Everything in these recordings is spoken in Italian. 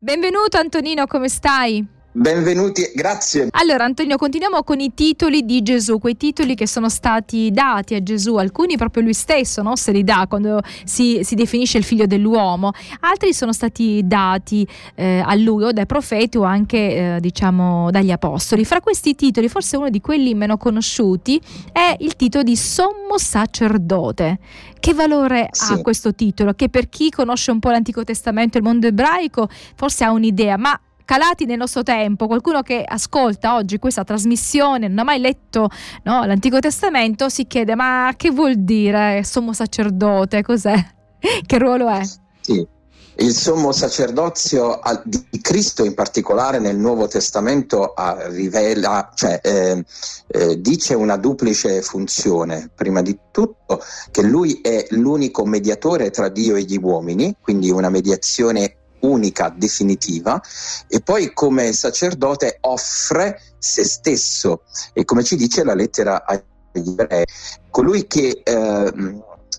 Benvenuto Antonino, come stai? Benvenuti, grazie. Allora Antonio, continuiamo con i titoli di Gesù, quei titoli che sono stati dati a Gesù, alcuni proprio lui stesso no? se li dà quando si, si, definisce il figlio dell'uomo, altri sono stati dati eh, a lui o dai profeti o anche eh, diciamo dagli apostoli. Fra questi titoli forse uno di quelli meno conosciuti è il titolo di sommo sacerdote. Che valore sì. ha questo titolo? Che per chi conosce un po' l'Antico Testamento e il mondo ebraico forse ha un'idea, ma calati nel nostro tempo, qualcuno che ascolta oggi questa trasmissione, non ha mai letto no, l'Antico Testamento, si chiede ma che vuol dire sommo sacerdote? Cos'è? che ruolo è? Sì. Il sommo sacerdozio di Cristo in particolare nel Nuovo Testamento rivela, cioè, eh, eh, dice una duplice funzione. Prima di tutto che lui è l'unico mediatore tra Dio e gli uomini, quindi una mediazione unica, definitiva, e poi come sacerdote offre se stesso e come ci dice la lettera agli ebrei, colui che eh,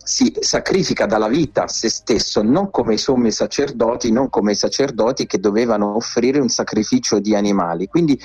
si sacrifica dalla vita a se stesso, non come i sommi sacerdoti, non come i sacerdoti che dovevano offrire un sacrificio di animali. Quindi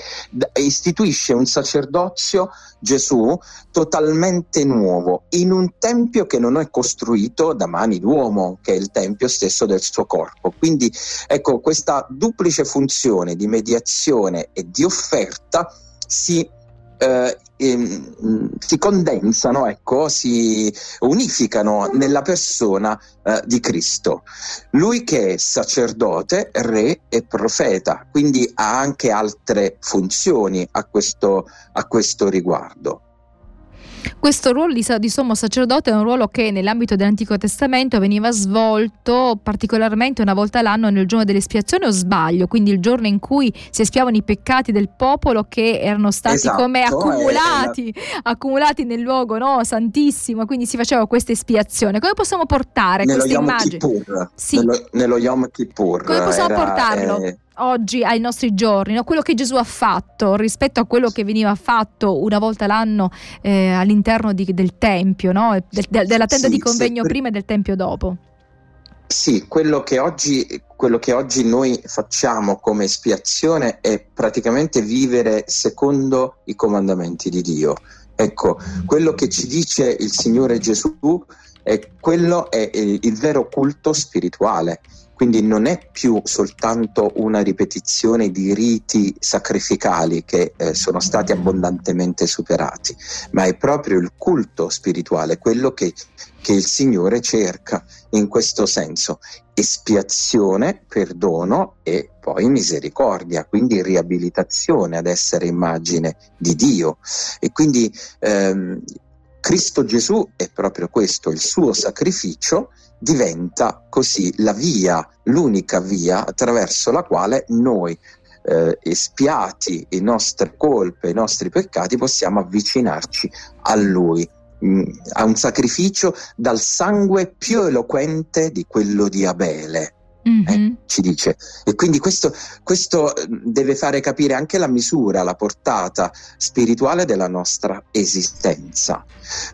istituisce un sacerdozio Gesù totalmente nuovo in un tempio che non è costruito da mani d'uomo, che è il tempio stesso del suo corpo. Quindi ecco questa duplice funzione di mediazione e di offerta si eh, ehm, si condensano, ecco, si unificano nella persona eh, di Cristo. Lui che è sacerdote, re e profeta, quindi ha anche altre funzioni a questo, a questo riguardo. Questo ruolo di, di, sommo sacerdote è un ruolo che nell'ambito dell'Antico Testamento veniva svolto particolarmente una volta l'anno nel giorno dell'espiazione o sbaglio, quindi il giorno in cui si espiavano i peccati del popolo che erano stati esatto, come accumulati, la... accumulati nel luogo no, santissimo, quindi si faceva questa espiazione. Come possiamo portare nello questa Yom immagine? Kippur, sì. nello, nello Yom Kippur. Come possiamo era, portarlo? Eh oggi ai nostri giorni, no? quello che Gesù ha fatto rispetto a quello che veniva fatto una volta l'anno eh, all'interno di, del Tempio, no? del, de, della tenda sì, di convegno sì, prima e del Tempio dopo. Sì, quello che, oggi, quello che oggi noi facciamo come espiazione è praticamente vivere secondo i comandamenti di Dio. Ecco, quello che ci dice il Signore Gesù è quello è il, il vero culto spirituale quindi non è più soltanto una ripetizione di riti sacrificali che eh, sono stati abbondantemente superati, ma è proprio il culto spirituale, quello che, che il Signore cerca in questo senso. Espiazione, perdono e poi misericordia, quindi riabilitazione ad essere immagine di Dio. E quindi ehm, Cristo Gesù è proprio questo, il suo sacrificio diventa così la via, l'unica via attraverso la quale noi, eh, espiati le nostre colpe, i nostri peccati, possiamo avvicinarci a Lui, mm, a un sacrificio dal sangue più eloquente di quello di Abele. Mm-hmm. Eh, ci dice. E quindi questo, questo, deve fare capire anche la misura, la portata spirituale della nostra esistenza.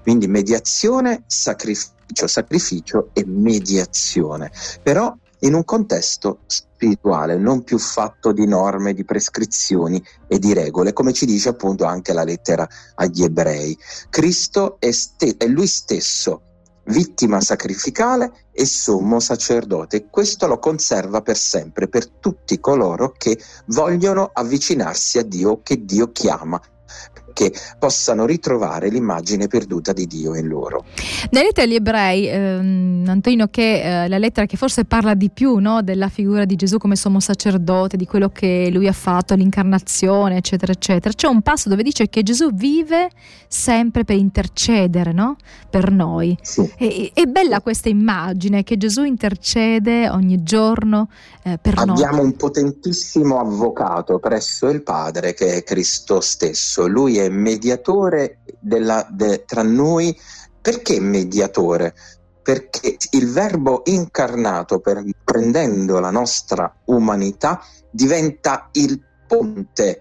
Quindi mediazione, sacrificio sacrificio, sacrificio e mediazione, però in un contesto spirituale, non più fatto di norme, di prescrizioni e di regole, come ci dice appunto anche la lettera agli ebrei. Cristo è, ste- è lui stesso vittima sacrificale e sommo sacerdote. E questo lo conserva per sempre per tutti coloro che vogliono avvicinarsi a Dio, che Dio chiama che possano ritrovare l'immagine perduta di Dio in loro. Nella lettera agli ebrei, ehm, Antonino, che eh, la lettera che forse parla di più no, della figura di Gesù come sommo sacerdote, di quello che lui ha fatto, l'incarnazione, eccetera, eccetera, c'è un passo dove dice che Gesù vive sempre per intercedere no? per noi. Sì. E, è bella questa immagine che Gesù intercede ogni giorno eh, per Abbiamo noi. Abbiamo un potentissimo avvocato presso il Padre che è Cristo stesso. Lui è mediatore della, de, tra noi. Perché mediatore? Perché il verbo incarnato, per, prendendo la nostra umanità, diventa il ponte.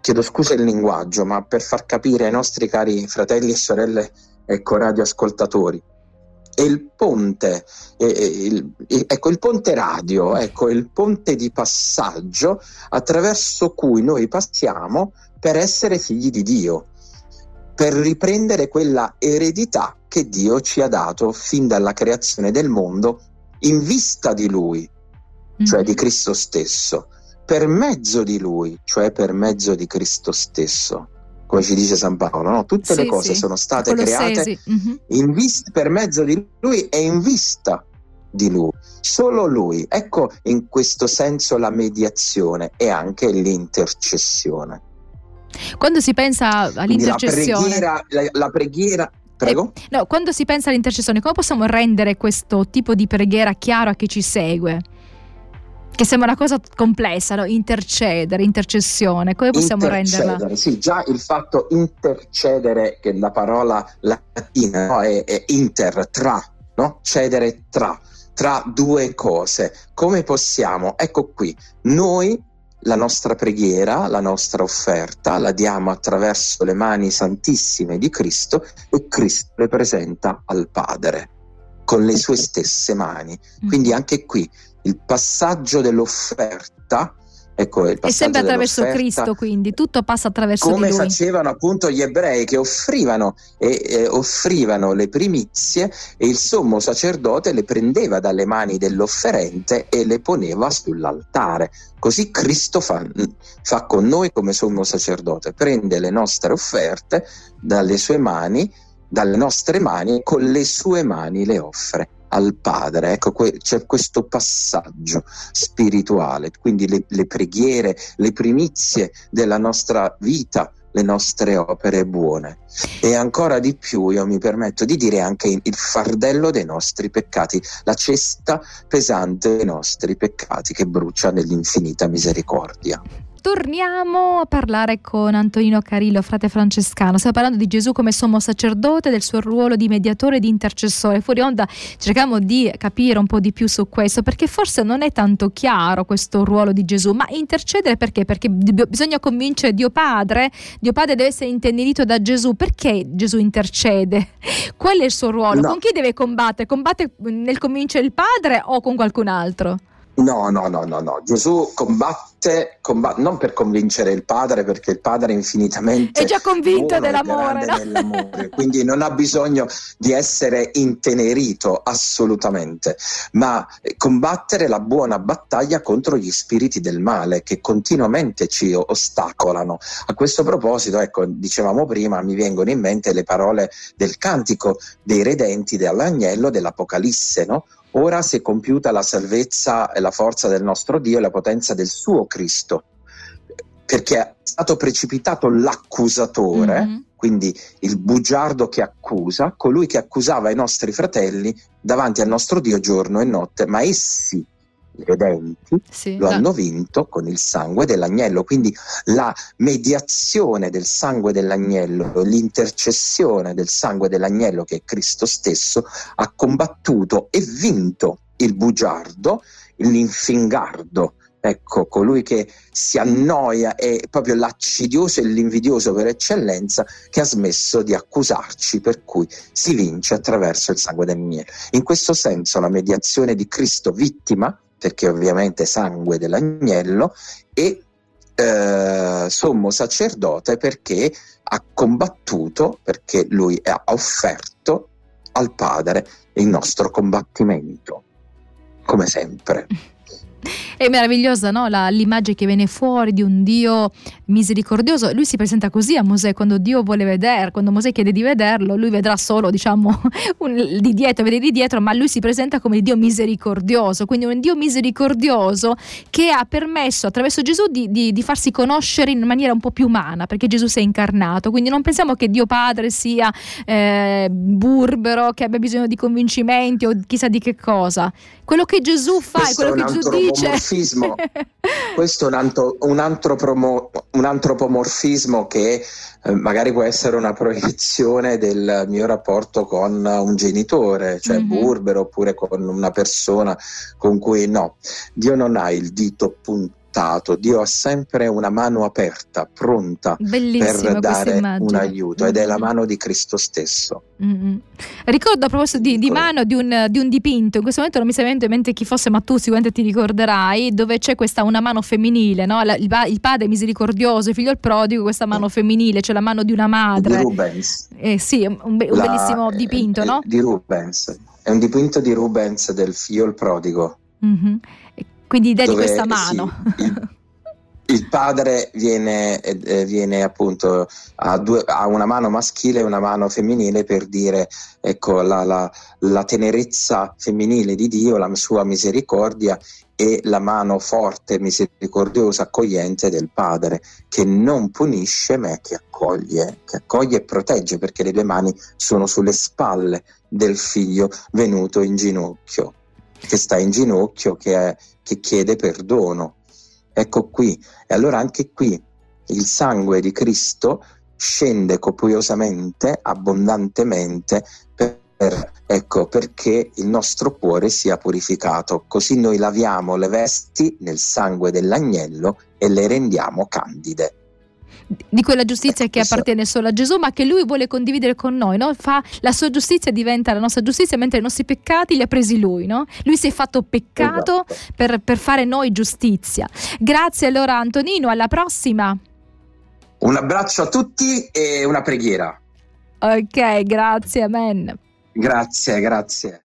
Chiedo scusa il linguaggio, ma per far capire ai nostri cari fratelli e sorelle, ecco, radioascoltatori, è il ponte, è, il, è, ecco il ponte radio, ecco il ponte di passaggio attraverso cui noi passiamo per essere figli di Dio, per riprendere quella eredità che Dio ci ha dato fin dalla creazione del mondo in vista di Lui, cioè mm-hmm. di Cristo stesso, per mezzo di Lui, cioè per mezzo di Cristo stesso come ci dice San Paolo, no? tutte sì, le cose sì. sono state create mm-hmm. vista, per mezzo di lui e in vista di lui, solo lui. Ecco in questo senso la mediazione e anche l'intercessione. Quando si pensa all'intercessione, la preghiera, la, la preghiera Prego? Eh, no, quando si pensa all'intercessione, come possiamo rendere questo tipo di preghiera chiaro a chi ci segue? Che sembra una cosa complessa, no? intercedere, intercessione, come possiamo renderla? Sì, già il fatto intercedere, che la parola latina no? è, è, inter, tra, no? cedere tra, tra due cose. Come possiamo? Ecco qui, noi la nostra preghiera, la nostra offerta la diamo attraverso le mani santissime di Cristo e Cristo le presenta al Padre con le sue stesse mani. Quindi mm. anche qui il passaggio dell'offerta Ecco, il è sempre attraverso Cristo, quindi tutto passa attraverso come lui. facevano appunto gli ebrei che offrivano, e, e offrivano le primizie e il sommo sacerdote le prendeva dalle mani dell'offerente e le poneva sull'altare. Così Cristo fa, fa con noi come sommo sacerdote, prende le nostre offerte dalle sue mani, dalle nostre mani e con le sue mani le offre al Padre. Ecco, que- c'è questo passaggio spirituale, quindi le, le preghiere, le primizie della nostra vita le nostre opere buone. E ancora di più io mi permetto di dire anche il fardello dei nostri peccati, la cesta pesante dei nostri peccati che brucia nell'infinita misericordia torniamo a parlare con Antonino Carillo, frate francescano. Stiamo parlando di Gesù come sommo sacerdote, del suo ruolo di mediatore e di intercessore. Fuori onda cerchiamo di capire un po' di più su questo, perché forse non è tanto chiaro questo ruolo di Gesù, ma intercedere perché? Perché bisogna convincere Dio Padre, Dio Padre deve essere intenerito da Gesù. Perché Gesù intercede? Qual è il suo ruolo? No. Con chi deve combattere? Combatte nel convincere il Padre o con qualcun altro? No, no, no, no, no. Gesù combatte, combatte, non per convincere il padre, perché il padre è infinitamente è già convinto dell'amore, no? dell'amore, quindi non ha bisogno di essere intenerito assolutamente, ma combattere la buona battaglia contro gli spiriti del male che continuamente ci ostacolano. A questo proposito, ecco, dicevamo prima, mi vengono in mente le parole del cantico dei redenti dell'agnello dell'Apocalisse, no? Ora si è compiuta la salvezza e la forza del nostro Dio e la potenza del suo Cristo, perché è stato precipitato l'accusatore, mm-hmm. quindi il bugiardo che accusa, colui che accusava i nostri fratelli davanti al nostro Dio giorno e notte, ma essi redenti sì, lo hanno vinto con il sangue dell'agnello. Quindi la mediazione del sangue dell'agnello, l'intercessione del sangue dell'agnello che è Cristo stesso, ha combattuto e vinto il bugiardo, l'infingardo. Ecco, colui che si annoia è proprio l'accidioso e l'invidioso per eccellenza che ha smesso di accusarci, per cui si vince attraverso il sangue dell'agnello. In questo senso la mediazione di Cristo vittima perché ovviamente sangue dell'agnello, e eh, sommo sacerdote perché ha combattuto, perché lui ha offerto al Padre il nostro combattimento, come sempre. È meravigliosa no? La, l'immagine che viene fuori di un Dio misericordioso. Lui si presenta così a Mosè quando Dio vuole vedere, quando Mosè chiede di vederlo, lui vedrà solo diciamo un, di dietro, vede di dietro, ma lui si presenta come Dio misericordioso, quindi un Dio misericordioso che ha permesso attraverso Gesù di, di, di farsi conoscere in maniera un po' più umana, perché Gesù si è incarnato. Quindi non pensiamo che Dio Padre sia eh, burbero, che abbia bisogno di convincimenti o chissà di che cosa. Quello che Gesù fa e quello che Gesù dice antropomorfismo. Questo è un, anto, un, antropromo, un antropomorfismo che eh, magari può essere una proiezione del mio rapporto con un genitore, cioè mm-hmm. burbero, oppure con una persona con cui no. Dio non ha il dito puntato adottato, Dio ha sempre una mano aperta, pronta Bellissima per dare immagine. un aiuto ed è la mano di Cristo stesso. Mm-hmm. Ricordo a proposito di, di mano di un, di un, dipinto, in questo momento non mi sa in mente chi fosse, ma tu sicuramente ti ricorderai, dove c'è questa una mano femminile, no? il, il, padre misericordioso, il figlio il prodigo, questa mano femminile, c'è cioè la mano di una madre. Di Rubens. Eh, sì, un, un la, bellissimo dipinto, eh, no? Di Rubens. È un dipinto di Rubens del figlio il prodigo. Mm-hmm. Quindi idea di questa mano. Sì, il, il, padre viene, eh, viene appunto a, due, a, una mano maschile e una mano femminile per dire ecco, la, la, la tenerezza femminile di Dio, la sua misericordia e la mano forte, misericordiosa, accogliente del Padre, che non punisce ma che accoglie, che accoglie e protegge, perché le due mani sono sulle spalle del figlio venuto in ginocchio che sta in ginocchio, che, è, che chiede perdono. Ecco qui. E allora anche qui il sangue di Cristo scende copiosamente, abbondantemente, per, ecco, perché il nostro cuore sia purificato. Così noi laviamo le vesti nel sangue dell'agnello e le rendiamo candide di quella giustizia che appartiene solo a Gesù, ma che lui vuole condividere con noi. No? Fa, la sua giustizia diventa la nostra giustizia, mentre i nostri peccati li ha presi lui. No? Lui si è fatto peccato esatto. per, per fare noi giustizia. Grazie allora Antonino, alla prossima. Un abbraccio a tutti e una preghiera. Ok, grazie, amen. Grazie, grazie.